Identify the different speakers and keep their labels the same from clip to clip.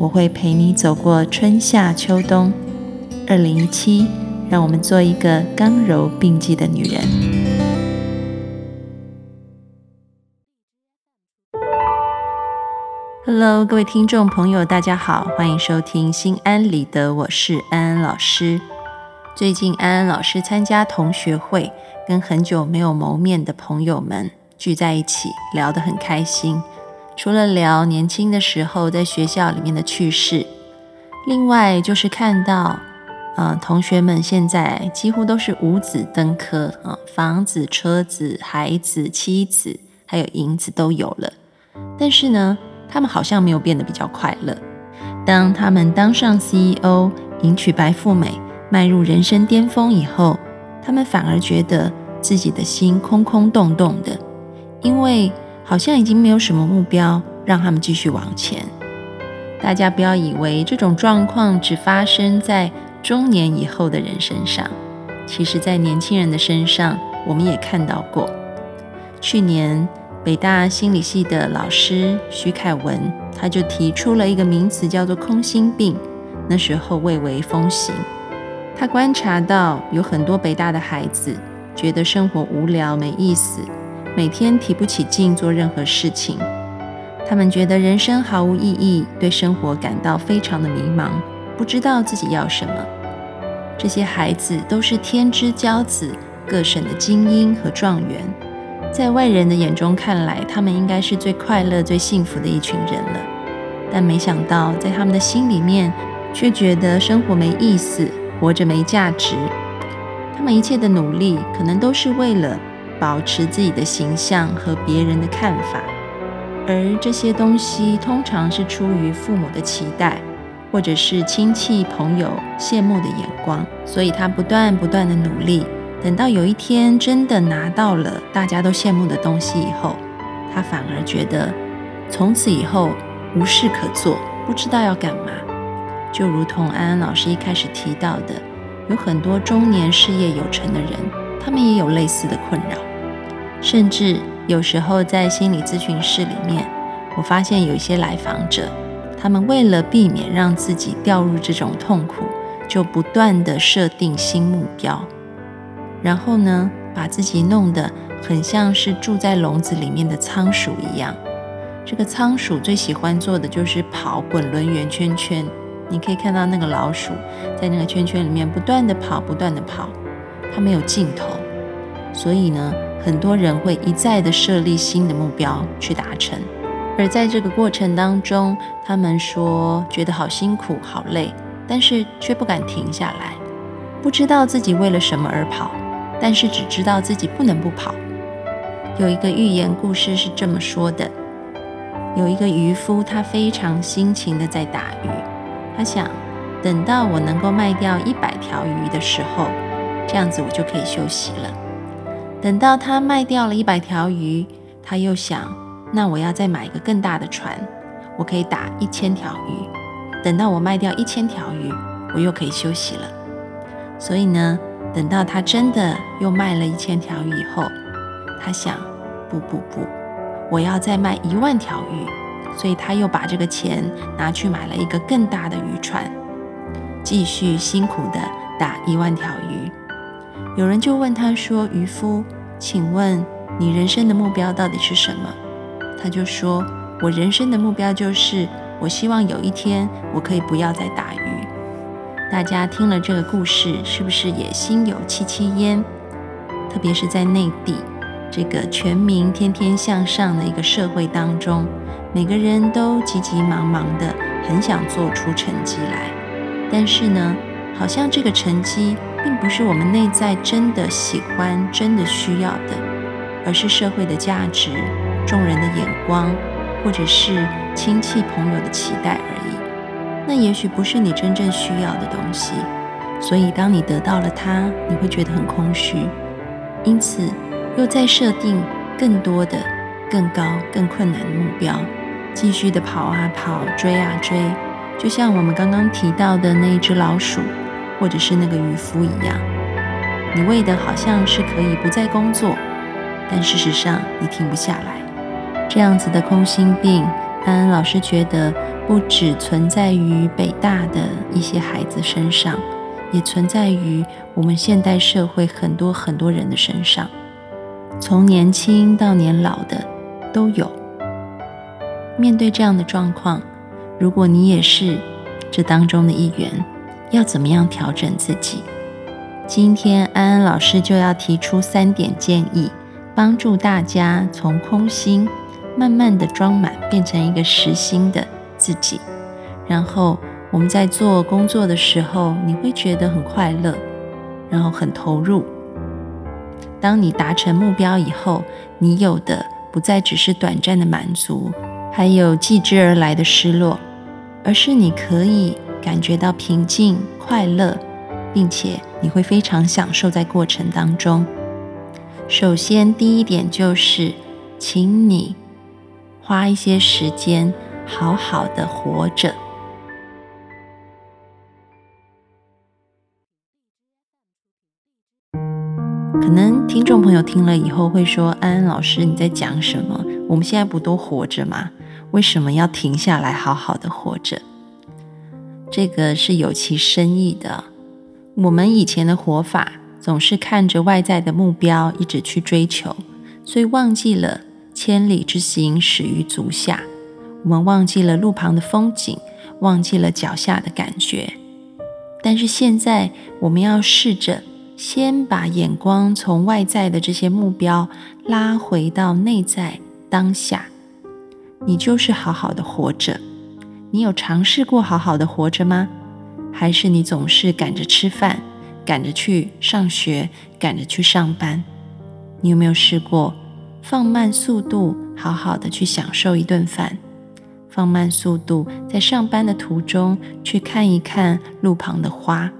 Speaker 1: 我会陪你走过春夏秋冬。二零一七，让我们做一个刚柔并济的女人。Hello，各位听众朋友，大家好，欢迎收听《心安理得》，我是安安老师。最近，安安老师参加同学会。跟很久没有谋面的朋友们聚在一起，聊得很开心。除了聊年轻的时候在学校里面的趣事，另外就是看到，呃，同学们现在几乎都是五子登科啊，房子、车子、孩子、妻子，还有银子都有了。但是呢，他们好像没有变得比较快乐。当他们当上 CEO，迎娶白富美，迈入人生巅峰以后，他们反而觉得自己的心空空洞洞的，因为好像已经没有什么目标让他们继续往前。大家不要以为这种状况只发生在中年以后的人身上，其实在年轻人的身上我们也看到过。去年北大心理系的老师徐凯文他就提出了一个名词叫做“空心病”，那时候蔚为风行。他观察到有很多北大的孩子觉得生活无聊没意思，每天提不起劲做任何事情。他们觉得人生毫无意义，对生活感到非常的迷茫，不知道自己要什么。这些孩子都是天之骄子，各省的精英和状元，在外人的眼中看来，他们应该是最快乐、最幸福的一群人了。但没想到，在他们的心里面，却觉得生活没意思。活着没价值，他们一切的努力可能都是为了保持自己的形象和别人的看法，而这些东西通常是出于父母的期待，或者是亲戚朋友羡慕的眼光，所以他不断不断的努力，等到有一天真的拿到了大家都羡慕的东西以后，他反而觉得从此以后无事可做，不知道要干嘛。就如同安安老师一开始提到的，有很多中年事业有成的人，他们也有类似的困扰。甚至有时候在心理咨询室里面，我发现有一些来访者，他们为了避免让自己掉入这种痛苦，就不断的设定新目标，然后呢，把自己弄得很像是住在笼子里面的仓鼠一样。这个仓鼠最喜欢做的就是跑滚轮圆圈圈。你可以看到那个老鼠在那个圈圈里面不断的跑，不断的跑，它没有尽头。所以呢，很多人会一再的设立新的目标去达成，而在这个过程当中，他们说觉得好辛苦、好累，但是却不敢停下来，不知道自己为了什么而跑，但是只知道自己不能不跑。有一个寓言故事是这么说的：有一个渔夫，他非常辛勤的在打鱼。他想，等到我能够卖掉一百条鱼的时候，这样子我就可以休息了。等到他卖掉了一百条鱼，他又想，那我要再买一个更大的船，我可以打一千条鱼。等到我卖掉一千条鱼，我又可以休息了。所以呢，等到他真的又卖了一千条鱼以后，他想，不不不，我要再卖一万条鱼。所以他又把这个钱拿去买了一个更大的渔船，继续辛苦的打一万条鱼。有人就问他说：“渔夫，请问你人生的目标到底是什么？”他就说：“我人生的目标就是，我希望有一天我可以不要再打鱼。”大家听了这个故事，是不是也心有戚戚焉？特别是在内地这个全民天天向上的一个社会当中。每个人都急急忙忙的，很想做出成绩来，但是呢，好像这个成绩并不是我们内在真的喜欢、真的需要的，而是社会的价值、众人的眼光，或者是亲戚朋友的期待而已。那也许不是你真正需要的东西。所以，当你得到了它，你会觉得很空虚，因此又在设定更多的、更高、更困难的目标，继续的跑啊跑、追啊追，就像我们刚刚提到的那一只老鼠，或者是那个渔夫一样。你为的好像是可以不再工作，但事实上你停不下来。这样子的空心病，安安老师觉得不只存在于北大的一些孩子身上。也存在于我们现代社会很多很多人的身上，从年轻到年老的都有。面对这样的状况，如果你也是这当中的一员，要怎么样调整自己？今天安安老师就要提出三点建议，帮助大家从空心慢慢的装满，变成一个实心的自己，然后。我们在做工作的时候，你会觉得很快乐，然后很投入。当你达成目标以后，你有的不再只是短暂的满足，还有继之而来的失落，而是你可以感觉到平静、快乐，并且你会非常享受在过程当中。首先，第一点就是，请你花一些时间，好好的活着。可能听众朋友听了以后会说：“安安老师，你在讲什么？我们现在不都活着吗？为什么要停下来好好的活着？”这个是有其深意的。我们以前的活法总是看着外在的目标一直去追求，所以忘记了千里之行始于足下。我们忘记了路旁的风景，忘记了脚下的感觉。但是现在我们要试着。先把眼光从外在的这些目标拉回到内在当下，你就是好好的活着。你有尝试过好好的活着吗？还是你总是赶着吃饭，赶着去上学，赶着去上班？你有没有试过放慢速度，好好的去享受一顿饭？放慢速度，在上班的途中去看一看路旁的花？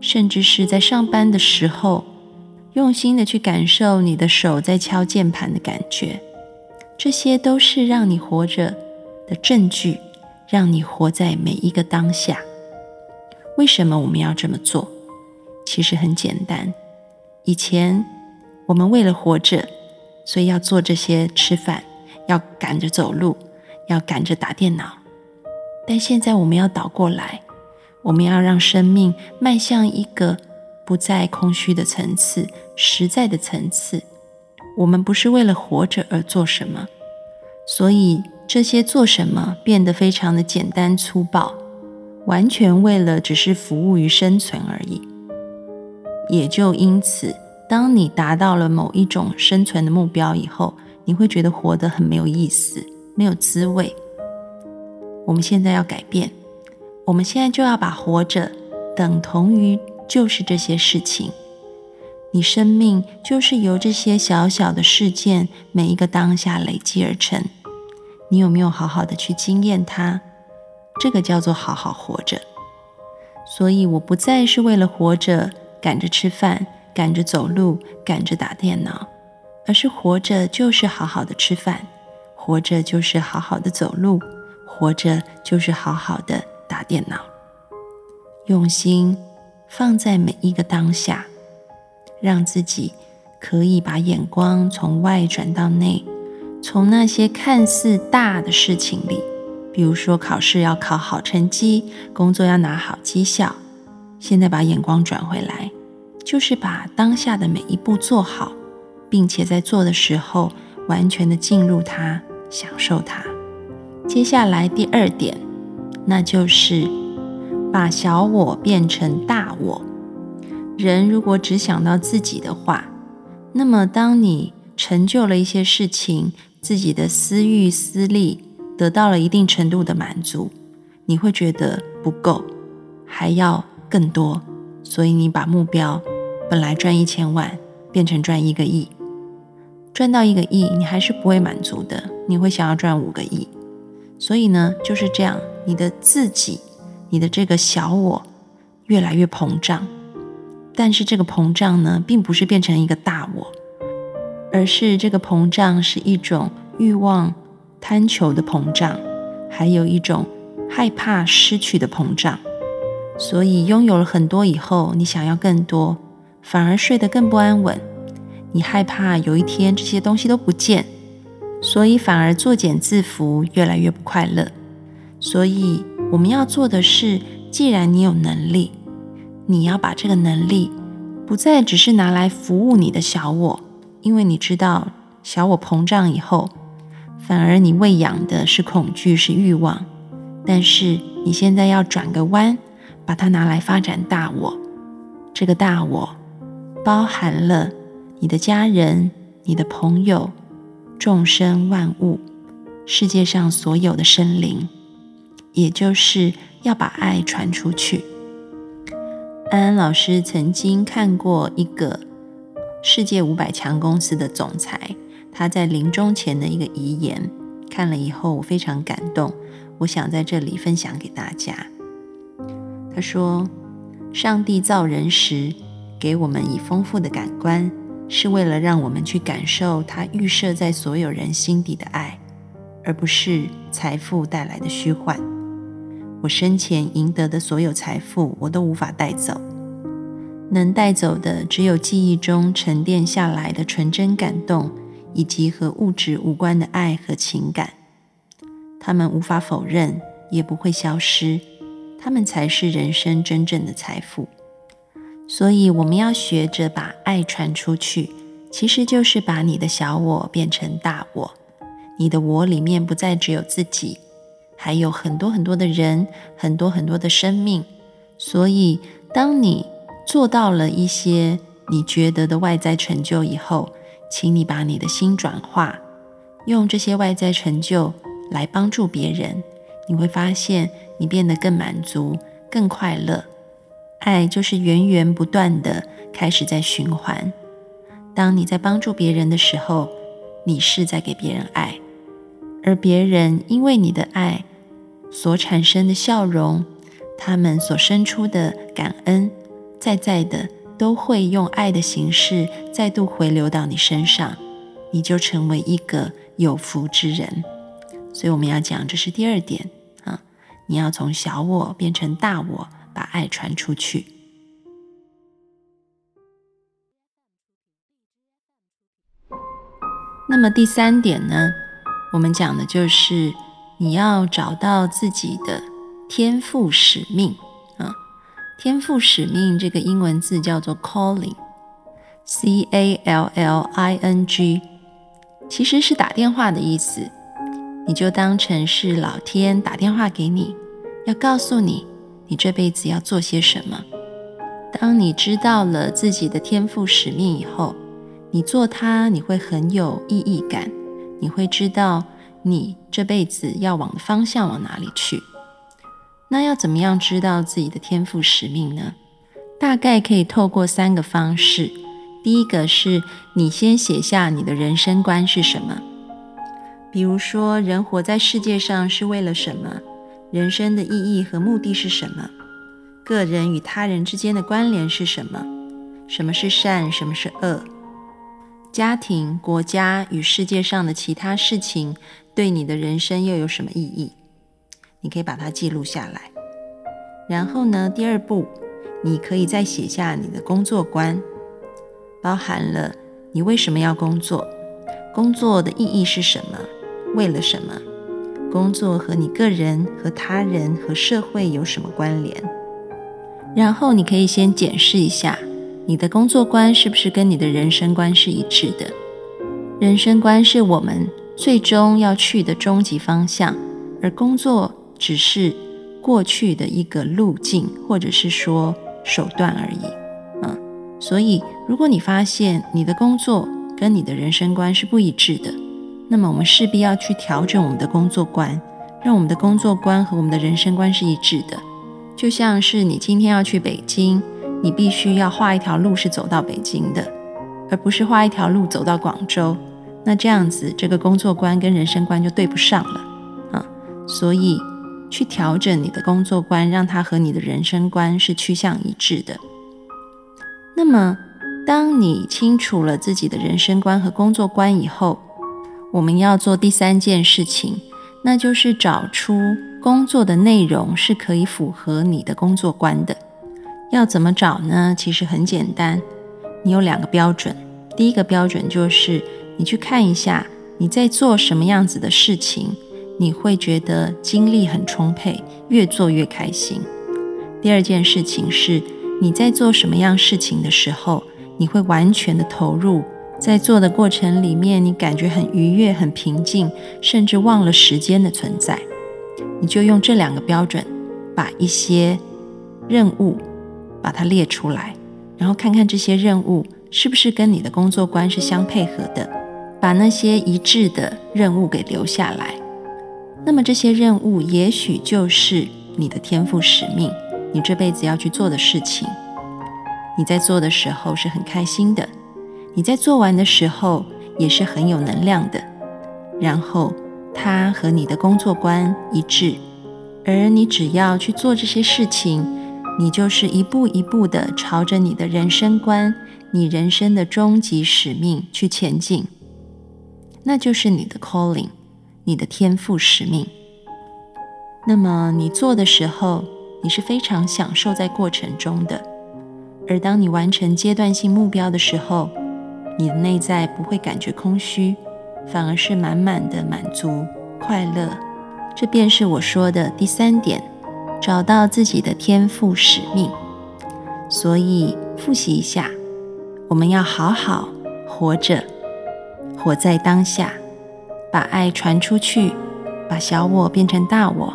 Speaker 1: 甚至是在上班的时候，用心的去感受你的手在敲键盘的感觉，这些都是让你活着的证据，让你活在每一个当下。为什么我们要这么做？其实很简单。以前我们为了活着，所以要做这些吃饭，要赶着走路，要赶着打电脑。但现在我们要倒过来。我们要让生命迈向一个不再空虚的层次，实在的层次。我们不是为了活着而做什么，所以这些做什么变得非常的简单粗暴，完全为了只是服务于生存而已。也就因此，当你达到了某一种生存的目标以后，你会觉得活得很没有意思，没有滋味。我们现在要改变。我们现在就要把活着等同于就是这些事情，你生命就是由这些小小的事件每一个当下累积而成。你有没有好好的去经验它？这个叫做好好活着。所以我不再是为了活着赶着吃饭、赶着走路、赶着打电脑，而是活着就是好好的吃饭，活着就是好好的走路，活着就是好好的。打电脑，用心放在每一个当下，让自己可以把眼光从外转到内，从那些看似大的事情里，比如说考试要考好成绩，工作要拿好绩效，现在把眼光转回来，就是把当下的每一步做好，并且在做的时候完全的进入它，享受它。接下来第二点。那就是把小我变成大我。人如果只想到自己的话，那么当你成就了一些事情，自己的私欲、私利得到了一定程度的满足，你会觉得不够，还要更多。所以你把目标本来赚一千万，变成赚一个亿，赚到一个亿，你还是不会满足的，你会想要赚五个亿。所以呢，就是这样。你的自己你的这个小我越来越膨胀。但是这个膨胀呢，并不是变成一个大我，而是这个膨胀是一种欲望、贪求的膨胀，还有一种害怕失去的膨胀。所以拥有了很多以后，你想要更多，反而睡得更不安稳。你害怕有一天这些东西都不见，所以反而作茧自缚，越来越不快乐。所以我们要做的是，既然你有能力。你要把这个能力不再只是拿来服务你的小我，因为你知道小我膨胀以后，反而你喂养的是恐惧，是欲望。但是你现在要转个弯，把它拿来发展大我。这个大我包含了你的家人、你的朋友、众生万物、世界上所有的生灵，也就是要把爱传出去。安安老师曾经看过一个世界五百强公司的总裁，他在临终前的一个遗言，看了以后我非常感动，我想在这里分享给大家。他说：“上帝造人时，给我们以丰富的感官，是为了让我们去感受他预设在所有人心底的爱，而不是财富带来的虚幻。”我生前赢得的所有财富，我都无法带走。能带走的，只有记忆中沉淀下来的纯真感动，以及和物质无关的爱和情感。他们无法否认，也不会消失。他们才是人生真正的财富。所以，我们要学着把爱传出去，其实就是把你的小我变成大我。你的我里面不再只有自己。还有很多很多的人，很多很多的生命。所以，当你做到了一些你觉得的外在成就以后，请你把你的心转化，用这些外在成就来帮助别人。你会发现，你变得更满足、更快乐。爱就是源源不断的开始在循环。当你在帮助别人的时候，你是在给别人爱，而别人因为你的爱。所产生的笑容，他们所生出的感恩，在在的都会用爱的形式再度回流到你身上，你就成为一个有福之人。所以我们要讲，这是第二点啊，你要从小我变成大我，把爱传出去。那么第三点呢，我们讲的就是。你要找到自己的天赋使命！天赋使命这个英文字叫做 calling，c a l l i n g，其实是打电话的意思。你就当成是老天打电话给你，要告诉你你这辈子要做些什么。当你知道了自己的天赋使命以后，你做它你会很有意义感，你会知道。你这辈子要往的方向往哪里去？那要怎么样知道自己的天赋使命呢？大概可以透过三个方式。第一个是你先写下你的人生观是什么，比如说人活在世界上是为了什么？人生的意义和目的是什么？个人与他人之间的关联是什么？什么是善？什么是恶？家庭、国家与世界上的其他事情。对你的人生又有什么意义？你可以把它记录下来。然后呢，第二步，你可以再写下你的工作观，包含了你为什么要工作，工作的意义是什么，为了什么，工作和你个人、和他人、和社会有什么关联。然后你可以先检视一下，你的工作观是不是跟你的人生观是一致的。人生观是我们。最终要去的终极方向，而工作只是过去的一个路径，或者是说手段而已。嗯，所以如果你发现你的工作跟你的人生观是不一致的，那么我们势必要去调整我们的工作观，让我们的工作观和我们的人生观是一致的。就像是你今天要去北京，你必须要画一条路是走到北京的，而不是画一条路走到广州。那这样子，这个工作观跟人生观就对不上了啊！所以去调整你的工作观，让它和你的人生观是趋向一致的。那么，当你清楚了自己的人生观和工作观以后，我们要做第三件事情，那就是找出工作的内容是可以符合你的工作观的。要怎么找呢？其实很简单，你有两个标准。第一个标准就是你去看一下你在做什么样子的事情，你会觉得精力很充沛，越做越开心。第二件事情是你在做什么样事情的时候，你会完全的投入。在做的过程里面，你感觉很愉悦、很平静，甚至忘了时间的存在。你就用这两个标准，把一些任务把它列出来，然后看看这些任务是不是跟你的工作观是相配合的，把那些一致的任务给留下来。那么这些任务也许就是你的天赋使命，你这辈子要去做的事情。你在做的时候是很开心的。你在做完的时候也是很有能量的，然后它和你的工作观一致，而你只要去做这些事情，你就是一步一步的朝着你的人生观、你人生的终极使命去前进，那就是你的 calling，你的天赋使命。那么你做的时候，你是非常享受在过程中的，而当你完成阶段性目标的时候，你的内在不会感觉空虚，反而是满满的满足、快乐。这便是我说的第三点：找到自己的天赋使命。所以复习一下，我们要好好活着，活在当下，把爱传出去，把小我变成大我，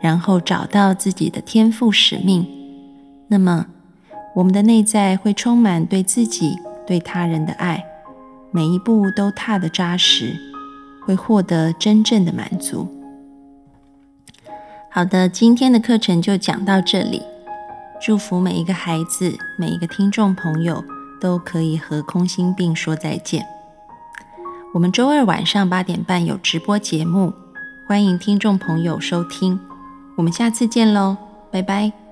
Speaker 1: 然后找到自己的天赋使命。那么，我们的内在会充满对自己。对他人的爱，每一步都踏得扎实，会获得真正的满足。好的，今天的课程就讲到这里。祝福每一个孩子，每一个听众朋友都可以和空心病说再见。我们周二晚上八点半有直播节目，欢迎听众朋友收听。我们下次见喽，拜拜。